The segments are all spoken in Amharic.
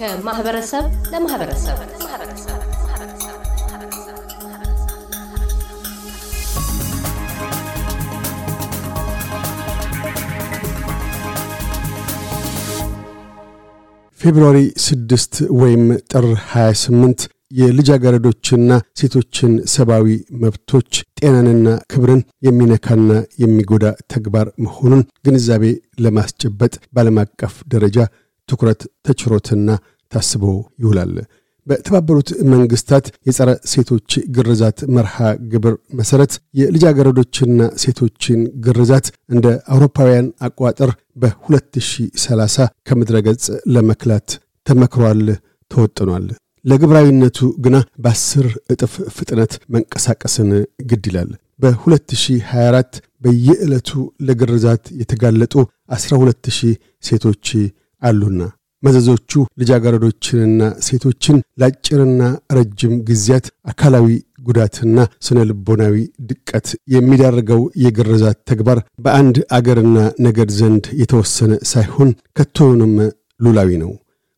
ከማህበረሰብ ለማህበረሰብ። ፌብርዋሪ 6 ወይም ጥር 28 የልጃገረዶችና ሴቶችን ሰብአዊ መብቶች ጤናንና ክብርን የሚነካና የሚጎዳ ተግባር መሆኑን ግንዛቤ ለማስጨበጥ በዓለም አቀፍ ደረጃ ትኩረት ተችሮትና ታስቦ ይውላል። በተባበሩት መንግስታት የጸረ ሴቶች ግርዛት መርሃ ግብር መሰረት የልጃገረዶችና ሴቶችን ግርዛት እንደ አውሮፓውያን አቋጠር በ2030 ከምድረ ገጽ ለመክላት ተመክሯል፣ ተወጥኗል። ለግብራዊነቱ ግና በአስር እጥፍ ፍጥነት መንቀሳቀስን ግድ ይላል። በ2024 በየዕለቱ ለግርዛት የተጋለጡ 12000 ሴቶች አሉና መዘዞቹ ልጃገረዶችንና ሴቶችን ለአጭርና ረጅም ጊዜያት አካላዊ ጉዳትና ስነ ልቦናዊ ድቀት የሚዳርገው የግርዛት ተግባር በአንድ አገርና ነገድ ዘንድ የተወሰነ ሳይሆን ከቶውንም ሉላዊ ነው።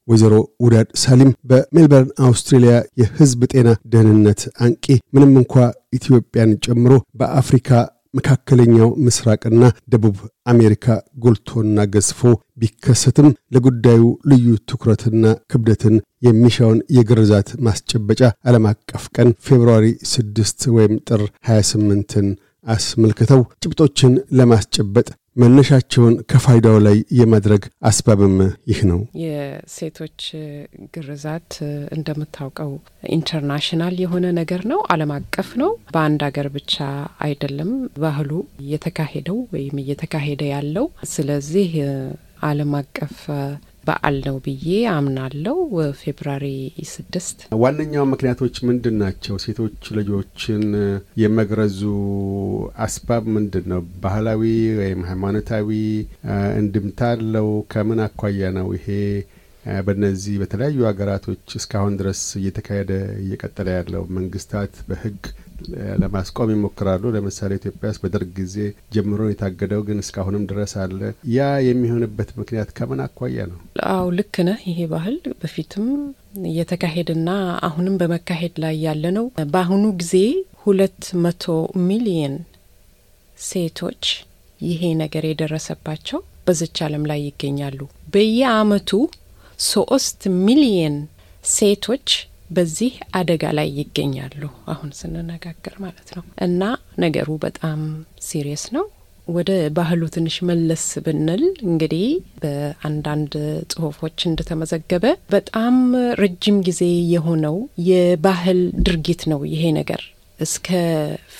ወይዘሮ ውዳድ ሳሊም በሜልበርን አውስትሬልያ የሕዝብ ጤና ደህንነት አንቂ ምንም እንኳ ኢትዮጵያን ጨምሮ በአፍሪካ መካከለኛው ምስራቅና ደቡብ አሜሪካ ጎልቶና ገዝፎ ቢከሰትም ለጉዳዩ ልዩ ትኩረትና ክብደትን የሚሻውን የግርዛት ማስጨበጫ ዓለም አቀፍ ቀን ፌብርዋሪ 6 ወይም ጥር 28ን አስመልክተው ጭብጦችን ለማስጨበጥ መነሻቸውን ከፋይዳው ላይ የማድረግ አስባብም ይህ ነው። የሴቶች ግርዛት እንደምታውቀው international የሆነ ነገር ነው፣ ዓለም አቀፍ ነው። በአንድ ሀገር ብቻ አይደለም ባህሉ እየተካሄደው ወይም እየተካሄደ ያለው። ስለዚህ ዓለም አቀፍ በዓል ነው ብዬ አምናለው። February ስድስት ዋነኛው ምክንያቶች ምንድን ናቸው? ሴቶች ልጆችን የመግረዙ አስባብ ምንድን ነው? ባህላዊ ወይም ሃይማኖታዊ እንድምታ አለው? ከምን አኳያ ነው ይሄ በእነዚህ በተለያዩ ሀገራቶች እስካሁን ድረስ እየተካሄደ እየቀጠለ ያለው? መንግስታት በህግ ለማስቆም ይሞክራሉ። ለምሳሌ ኢትዮጵያ ውስጥ በደርግ ጊዜ ጀምሮ የታገደው ግን እስካሁንም ድረስ አለ። ያ የሚሆንበት ምክንያት ከምን አኳያ ነው? አው ልክ ነህ። ይሄ ባህል በፊትም እየተካሄደና አሁንም በመካሄድ ላይ ያለ ነው። በአሁኑ ጊዜ ሁለት መቶ ሚሊየን ሴቶች ይሄ ነገር የደረሰባቸው በዝች ዓለም ላይ ይገኛሉ። በየአመቱ ሶስት ሚሊየን ሴቶች በዚህ አደጋ ላይ ይገኛሉ። አሁን ስንነጋገር ማለት ነው። እና ነገሩ በጣም serious ነው። ወደ ባህሉ ትንሽ መለስ ብንል እንግዲህ በአንዳንድ ጽሁፎች እንደተመዘገበ በጣም ረጅም ጊዜ የሆነው የባህል ድርጊት ነው ይሄ ነገር እስከ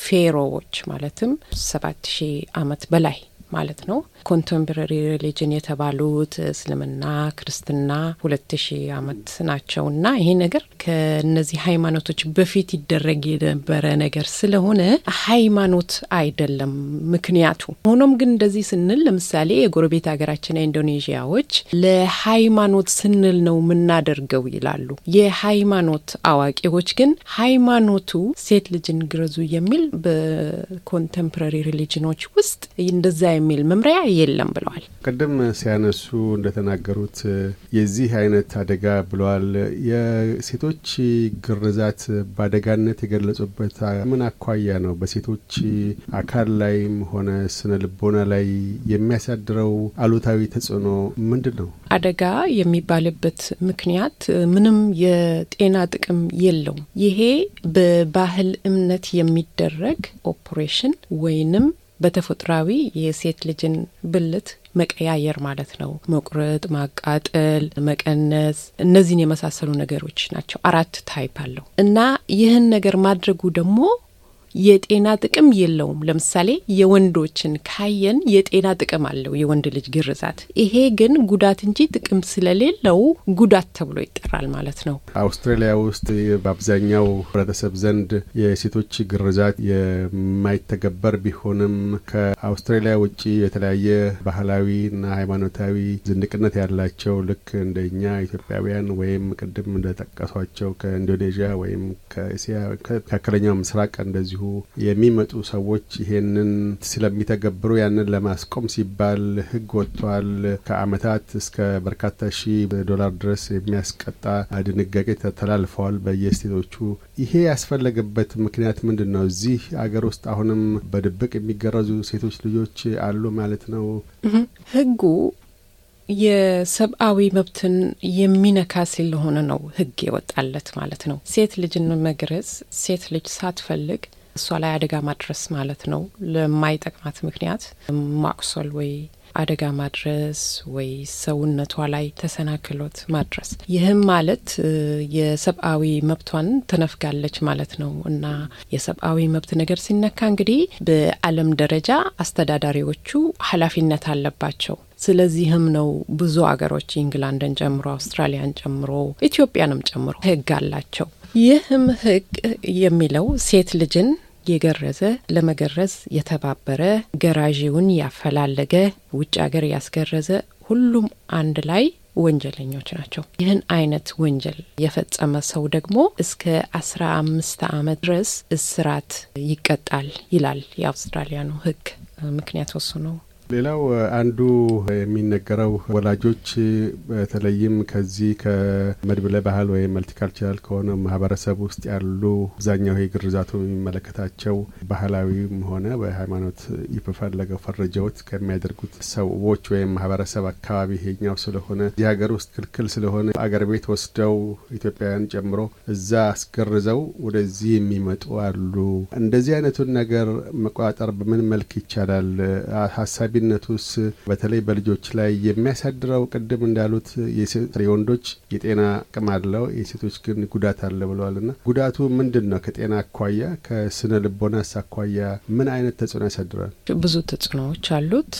ፈርኦኖች ማለትም ሰባት ሺህ አመት በላይ ማለት ነው። contemporary religion የተባሉት እስልምና፣ ክርስትና ሁለት ሺህ አመት ናቸው እና ይሄ ነገር ከነዚህ ሃይማኖቶች በፊት ይደረግ የነበረ ነገር ስለሆነ ሃይማኖት አይደለም ምክንያቱ። ሆኖም ግን እንደዚህ ስንል ለምሳሌ የጎረቤት ሀገራችን ኢንዶኔዥያዎች ለሃይማኖት ስንል ነው የምናደርገው ይላሉ። የሃይማኖት አዋቂዎች ግን ሃይማኖቱ ሴት ልጅን ግረዙ የሚል በ contemporary religion ኖች ውስጥ እንደዛ የሚል መምሪያ የለም ብለዋል። ቅድም ሲያነሱ እንደተናገሩት የዚህ አይነት አደጋ ብለዋል። የሴቶች ግርዛት በአደጋነት የገለጹበት ምን አኳያ ነው? በሴቶች አካል ላይም ሆነ ስነ ልቦና ላይ የሚያሳድረው አሉታዊ ተጽዕኖ ምንድን ነው? አደጋ የሚባልበት ምክንያት ምንም የጤና ጥቅም የለውም። ይሄ በባህል እምነት የሚደረግ ኦፕሬሽን ወይንም በተፈጥሯዊ የሴት ልጅን ብልት መቀያየር ማለት ነው። መቁረጥ፣ ማቃጠል፣ መቀነስ እነዚህን የመሳሰሉ ነገሮች ናቸው። አራት type አለው እና ይህን ነገር ማድረጉ ደግሞ የጤና ጥቅም የለውም። ለምሳሌ የወንዶችን ካየን የጤና ጥቅም አለው የወንድ ልጅ ግርዛት። ይሄ ግን ጉዳት እንጂ ጥቅም ስለሌለው ጉዳት ተብሎ ይጠራል ማለት ነው። አውስትራሊያ ውስጥ በአብዛኛው ህብረተሰብ ዘንድ የሴቶች ግርዛት የማይተገበር ቢሆንም ከአውስትራሊያ ውጭ የተለያየ ባህላዊና ሃይማኖታዊ ዝንቅነት ያላቸው ልክ እንደኛ ኢትዮጵያውያን ወይም ቅድም እንደጠቀሷቸው ከኢንዶኔዥያ ወይም ከእስያ ከመካከለኛው ምስራቅ እንደዚሁ የሚመጡ ሰዎች ይሄንን ስለሚተገብሩ ያንን ለማስቆም ሲባል ሕግ ወጥቷል። ከአመታት እስከ በርካታ ሺህ ዶላር ድረስ የሚያስቀጣ ድንጋጌ ተላልፈዋል በየስቴቶቹ። ይሄ ያስፈለገበት ምክንያት ምንድን ነው? እዚህ አገር ውስጥ አሁንም በድብቅ የሚገረዙ ሴቶች ልጆች አሉ ማለት ነው። ሕጉ የሰብአዊ መብትን የሚነካ ስለሆነ ነው ሕግ የወጣለት ማለት ነው። ሴት ልጅን መግረዝ ሴት ልጅ ሳትፈልግ እሷ ላይ አደጋ ማድረስ ማለት ነው። ለማይጠቅማት ምክንያት ማቁሰል ወይ አደጋ ማድረስ ወይ ሰውነቷ ላይ ተሰናክሎት ማድረስ። ይህም ማለት የሰብአዊ መብቷን ትነፍጋለች ማለት ነው እና የሰብአዊ መብት ነገር ሲነካ እንግዲህ በዓለም ደረጃ አስተዳዳሪዎቹ ኃላፊነት አለባቸው። ስለዚህም ነው ብዙ አገሮች ኢንግላንድን ጨምሮ አውስትራሊያን ጨምሮ ኢትዮጵያንም ጨምሮ ህግ አላቸው። ይህም ህግ የሚለው ሴት ልጅን የገረዘ ለመገረዝ የተባበረ ገራዢውን ያፈላለገ ውጭ ሀገር ያስገረዘ ሁሉም አንድ ላይ ወንጀለኞች ናቸው። ይህን አይነት ወንጀል የፈጸመ ሰው ደግሞ እስከ አስራ አምስት ዓመት ድረስ እስራት ይቀጣል ይላል የአውስትራሊያኑ ህግ። ምክንያት ወሱ ነው። ሌላው አንዱ የሚነገረው ወላጆች በተለይም ከዚህ ከመድብለ ባህል ወይም መልቲካልቸራል ከሆነ ማህበረሰብ ውስጥ ያሉ አብዛኛው ይሄ ግርዛቱ የሚመለከታቸው ባህላዊም ሆነ በሃይማኖት በፈለገው ፈረጃዎት ከሚያደርጉት ሰዎች ወይም ማህበረሰብ አካባቢ ይሄኛው ስለሆነ እዚህ ሀገር ውስጥ ክልክል ስለሆነ አገር ቤት ወስደው ኢትዮጵያውያን ጨምሮ እዛ አስገርዘው ወደዚህ የሚመጡ አሉ። እንደዚህ አይነቱን ነገር መቆጣጠር በምን መልክ ይቻላል? ሀሳቢ ነቱስ በተለይ በልጆች ላይ የሚያሳድረው ቅድም እንዳሉት የወንዶች የጤና አቅም አለው፣ የሴቶች ግን ጉዳት አለ ብለዋል። ና ጉዳቱ ምንድን ነው? ከጤና አኳያ ከስነ ልቦናስ አኳያ ምን አይነት ተጽዕኖ ያሳድራል? ብዙ ተጽዕኖዎች አሉት።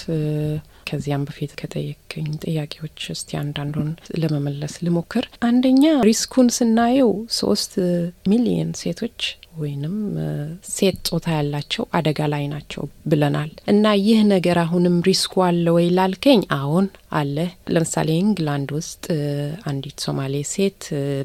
ከዚያም በፊት ከጠየቀኝ ጥያቄዎች እስቲ አንዳንዱን ለመመለስ ልሞክር። አንደኛ risk ኡን ስናየው ሶስት ሚሊየን ሴቶች ወይንም ሴት ጾታ ያላቸው አደጋ ላይ ናቸው ብለናል እና ይህ ነገር አሁንም risk ኡ አለ ወይ ላልከኝ፣ አዎን አለ። ለምሳሌ ኢንግላንድ ውስጥ አንዲት ሶማሌ ሴት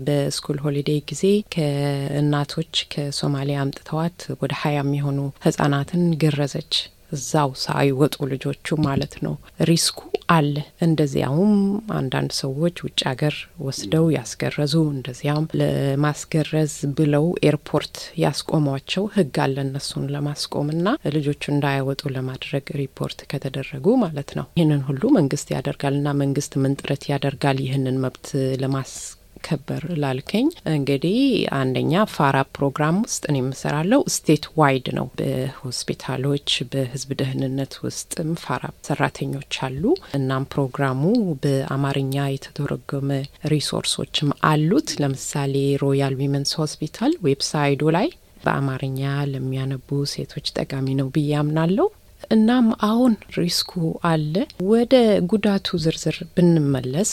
በ school holiday ጊዜ ከእናቶች ከሶማሊያ አምጥተዋት ወደ ሀያ የሚሆኑ ህጻናትን ገረዘች። እዛው ሳይወጡ ልጆቹ ማለት ነው። risk ኡ አለ። እንደዚያውም አንዳንድ ሰዎች ውጭ ሀገር ወስደው ያስገረዙ፣ እንደዚያም ለማስገረዝ ብለው ኤርፖርት ያስቆሟቸው ህግ አለ እነሱን ለማስቆምና ልጆቹ እንዳያወጡ ለማድረግ ሪፖርት ከተደረጉ ማለት ነው። ይህንን ሁሉ መንግስት ያደርጋልና መንግስት ምን ጥረት ያደርጋል ይህንን መብት ለማስከበር ላልከኝ እንግዲህ አንደኛ ፋራ ፕሮግራም ውስጥ እኔ የምሰራለው state wide ነው። በሆስፒታሎች በህዝብ ደህንነት ውስጥም ፋራ ሰራተኞች አሉ። እናም ፕሮግራሙ በአማርኛ የተተረጎመ resource ኦችም አሉት። ለምሳሌ Royal Women's Hospital website ኡ ላይ በአማርኛ ለሚያነቡ ሴቶች ጠቃሚ ነው ብዬ አምናለሁ። እናም አሁን risk ኡ አለ። ወደ ጉዳቱ ዝርዝር ብንመለስ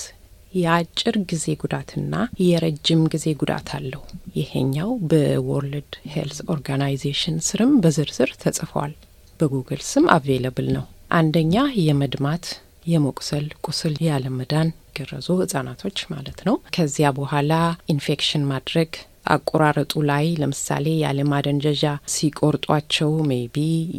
የአጭር ጊዜ ጉዳትና የረጅም ጊዜ ጉዳት አለው። ይሄኛው በ World Health Organization ስርም በዝርዝር ተጽፏል። በጉግል ስም available ነው። አንደኛ የመድማት የመቁሰል ቁስል ያለመዳን ገረዙ ህጻናቶች ማለት ነው። ከዚያ በኋላ ኢንፌክሽን ማድረግ አቆራረጡ ላይ ለምሳሌ ያለ ማደንጀዣ ሲቆርጧቸው maybe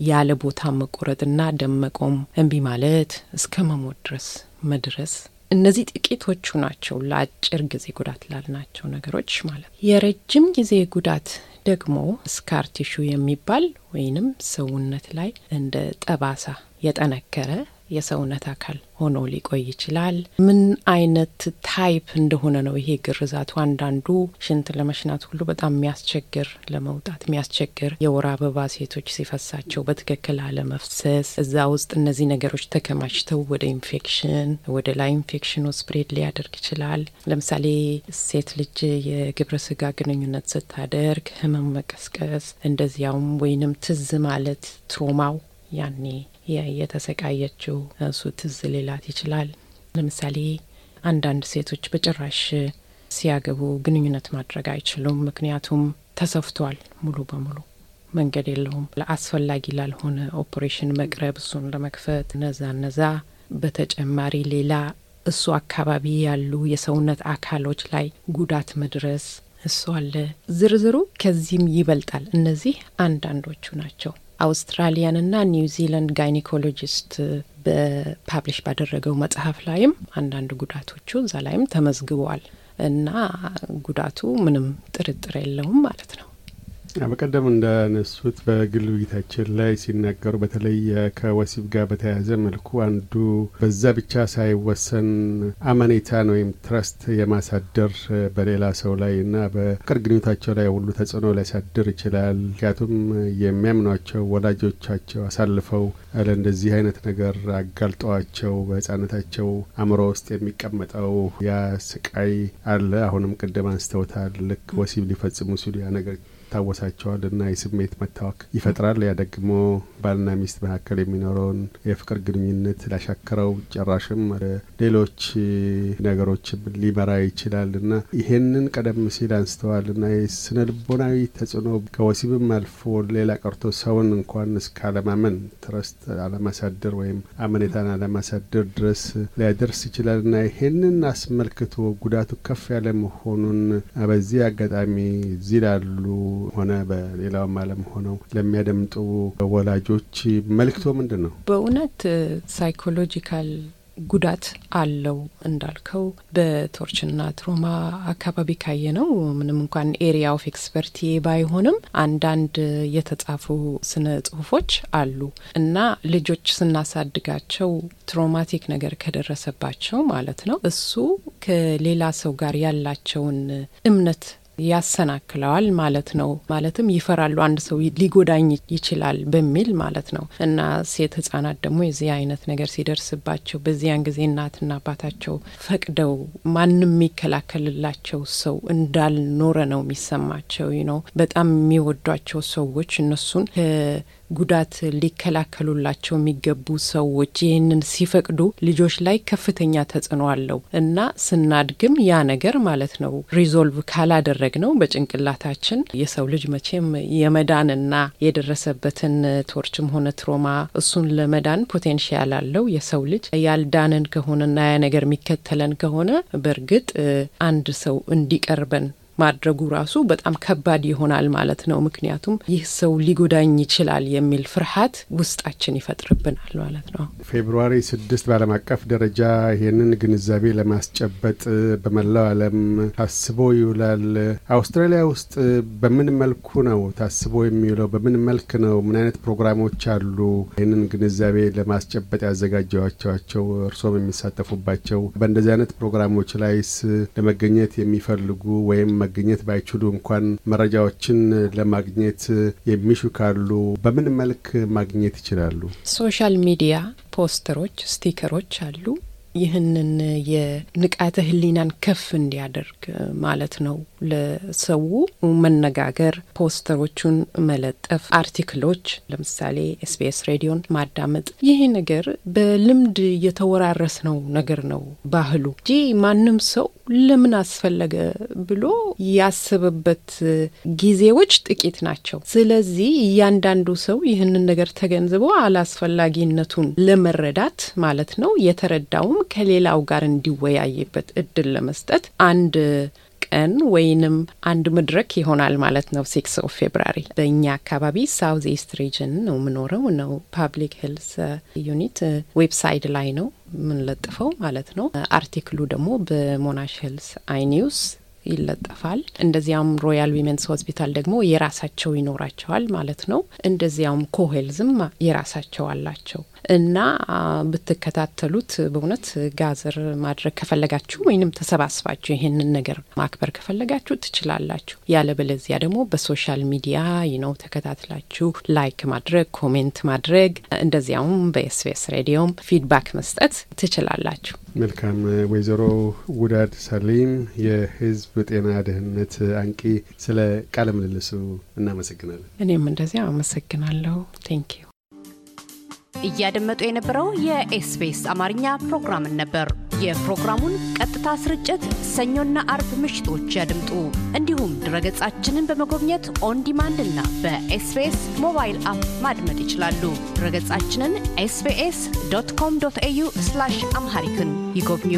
ያለ ቦታ መቆረጥና ደም መቆም እምቢ ማለት እስከ መሞት ድረስ መድረስ እነዚህ ጥቂቶቹ ናቸው ለአጭር ጊዜ ጉዳት ላልናቸው ነገሮች ማለት የረጅም ጊዜ ጉዳት ደግሞ scar tissue የሚባል ወይንም ሰውነት ላይ እንደ ጠባሳ የጠነከረ የሰውነት አካል ሆኖ ሊቆይ ይችላል። ምን አይነት type እንደሆነ ነው ይሄ ግርዛቱ። አንዳንዱ ሽንት ለመሽናት ሁሉ በጣም የሚያስቸግር ለመውጣት የሚያስቸግር የወር አበባ ሴቶች ሲፈሳቸው በትክክል አለመፍሰስ፣ እዛ ውስጥ እነዚህ ነገሮች ተከማችተው ወደ ኢንፌክሽን ወደ ላይ infection ኑ spread ሊያደርግ ይችላል። ለምሳሌ ሴት ልጅ የግብረ ስጋ ግንኙነት ስታደርግ ህመም መቀስቀስ፣ እንደዚያውም ወይንም ትዝ ማለት ትሮማው ያኔ የተሰቃየችው እሱ ትዝ ሌላት ይችላል። ለምሳሌ አንዳንድ ሴቶች በጭራሽ ሲያገቡ ግንኙነት ማድረግ አይችሉም። ምክንያቱም ተሰፍቷል፣ ሙሉ በሙሉ መንገድ የለውም። ለአስፈላጊ ላልሆነ ኦፕሬሽን መቅረብ እሱን ለመክፈት ነዛ ነዛ። በተጨማሪ ሌላ እሱ አካባቢ ያሉ የሰውነት አካሎች ላይ ጉዳት መድረስ እሱ አለ። ዝርዝሩ ከዚህም ይበልጣል። እነዚህ አንዳንዶቹ ናቸው። አውስትራሊያንና ኒውዚላንድ gynecologist በ publish ባደረገው መጽሐፍ ላይም አንዳንድ ጉዳቶቹ እዛ ላይም ተመዝግበዋል እና ጉዳቱ ምንም ጥርጥር የለውም ማለት ነው። በቀደም እንዳነሱት በግል ውይይታችን ላይ ሲናገሩ በተለይ ከወሲብ ጋር በተያያዘ መልኩ አንዱ በዛ ብቻ ሳይወሰን አመኔታን ወይም ትረስት የማሳደር በሌላ ሰው ላይ እና በፍቅር ግንኙነታቸው ላይ ሁሉ ተጽዕኖ ሊያሳድር ይችላል። ምክንያቱም የሚያምኗቸው ወላጆቻቸው አሳልፈው ለእንደዚህ አይነት ነገር አጋልጠዋቸው በሕጻነታቸው አእምሮ ውስጥ የሚቀመጠው ያ ስቃይ አለ። አሁንም ቅድም አንስተውታል። ልክ ወሲብ ሊፈጽሙ ሲሉ ያ ነገር ይታወሳቸዋል እና የስሜት መታወክ ይፈጥራል። ያ ደግሞ ባልና ሚስት መካከል የሚኖረውን የፍቅር ግንኙነት ላሻከረው ጭራሽም ወደ ሌሎች ነገሮችም ሊመራ ይችላል እና ይሄንን ቀደም ሲል አንስተዋል እና የስነ ልቦናዊ ተጽዕኖ ከወሲብም አልፎ ሌላ ቀርቶ ሰውን እንኳን እስከ አለማመን ትረስት አለማሳደር ወይም አመኔታን አለማሳደር ድረስ ሊያደርስ ይችላል እና ይሄንን አስመልክቶ ጉዳቱ ከፍ ያለ መሆኑን በዚህ አጋጣሚ እዚህ ላሉ ሆነ በሌላውም ዓለም ሆነው ለሚያደምጡ ወላጆች መልክቶ ምንድን ነው? በእውነት psychological ጉዳት አለው እንዳልከው በ torture ና trauma አካባቢ ካየነው። ምንም እንኳን area of expertise ባይሆንም አንዳንድ የተጻፉ ስነ ጽሁፎች አሉ እና ልጆች ስናሳድጋቸው ትሮማቲክ ነገር ከደረሰባቸው ማለት ነው እሱ ከሌላ ሰው ጋር ያላቸውን እምነት ያሰናክለዋል ማለት ነው። ማለትም ይፈራሉ፣ አንድ ሰው ሊጎዳኝ ይችላል በሚል ማለት ነው። እና ሴት ህጻናት ደግሞ የዚህ አይነት ነገር ሲደርስባቸው በዚያን ጊዜ እናትና አባታቸው ፈቅደው ማንም የሚከላከልላቸው ሰው እንዳልኖረ ነው የሚሰማቸው ነው። በጣም የሚወዷቸው ሰዎች እነሱን ጉዳት ሊከላከሉላቸው የሚገቡ ሰዎች ይህንን ሲፈቅዱ ልጆች ላይ ከፍተኛ ተጽዕኖ አለው እና ስናድግም ያ ነገር ማለት ነው resolve ካላደረግነው በጭንቅላታችን የሰው ልጅ መቼም የመዳንና የደረሰበትን torture ም ሆነ trauma እሱን ለመዳን potential አለው። የሰው ልጅ ያልዳንን ከሆነና ያ ነገር የሚከተለን ከሆነ በእርግጥ አንድ ሰው እንዲቀርበን ማድረጉ ራሱ በጣም ከባድ ይሆናል ማለት ነው። ምክንያቱም ይህ ሰው ሊጎዳኝ ይችላል የሚል ፍርሃት ውስጣችን ይፈጥርብናል ማለት ነው። ፌብሩዋሪ ስድስት በዓለም አቀፍ ደረጃ ይህንን ግንዛቤ ለማስጨበጥ በመላው ዓለም ታስቦ ይውላል። አውስትራሊያ ውስጥ በምን መልኩ ነው ታስቦ የሚውለው? በምን መልክ ነው? ምን አይነት ፕሮግራሞች አሉ? ይህንን ግንዛቤ ለማስጨበጥ ያዘጋጀዋቸው እርሶም የሚሳተፉባቸው በእንደዚህ አይነት ፕሮግራሞች ላይስ ለመገኘት የሚፈልጉ ወይም መገኘት ባይችሉ እንኳን መረጃዎችን ለማግኘት የሚሹ ካሉ በምን መልክ ማግኘት ይችላሉ? social media poster ኦች፣ sticker ኦች አሉ። ይህንን የንቃተ ሕሊናን ከፍ እንዲያደርግ ማለት ነው። ለሰው መነጋገር፣ ፖስተሮቹን መለጠፍ፣ article ኦች ለምሳሌ ኤስቢኤስ ሬዲዮን ማዳመጥ። ይህ ነገር በልምድ የተወራረስነው ነገር ነው ባህሉ እንጂ ማንም ሰው ለምን አስፈለገ ብሎ ያሰበበት ጊዜዎች ጥቂት ናቸው። ስለዚህ እያንዳንዱ ሰው ይህንን ነገር ተገንዝቦ አላስፈላጊነቱን ለመረዳት ማለት ነው የተረዳውም ከሌላው ጋር እንዲወያይበት እድል ለመስጠት አንድ ቀን ወይንም አንድ መድረክ ይሆናል ማለት ነው። sixth of February በእኛ አካባቢ South East region ነው የምኖረው ነው Public Health Unit website ላይ ነው የምንለጥፈው ማለት ነው። article ኡ ደግሞ በ Monash Health iNews ይለጠፋል። እንደዚያም Royal Women's Hospital ደግሞ የራሳቸው ይኖራቸዋል ማለት ነው። እንደዚያውም cohealth ም የራሳቸው አላቸው እና ብትከታተሉት በእውነት gather ማድረግ ከፈለጋችሁ ወይንም ተሰባስባችሁ ይሄንን ነገር ማክበር ከፈለጋችሁ ትችላላችሁ። ያለበለዚያ ደግሞ በ social media ነው ተከታትላችሁ like ማድረግ፣ comment ማድረግ እንደዚያውም በኤስቢኤስ ሬዲዮም feedback መስጠት ትችላላችሁ። መልካም። ወይዘሮ ውዳድ ሳሊም የህዝብ ጤና ደህንነት አንቂ፣ ስለ ቃለ ምልልሱ እናመሰግናለን። እኔም እንደዚያ አመሰግናለሁ። Thank you። እያደመጡ የነበረው የኤስቢኤስ አማርኛ ፕሮግራምን ነበር። የፕሮግራሙን ቀጥታ ስርጭት ሰኞና አርብ ምሽቶች ያድምጡ። እንዲሁም ድረገጻችንን በመጎብኘት On Demand እና በኤስቢኤስ mobile app ማድመጥ ይችላሉ። ድረገጻችንን ኤስቢኤስ ዶት ኮም ዶት ኤዩ አምሃሪክን ይጎብኙ።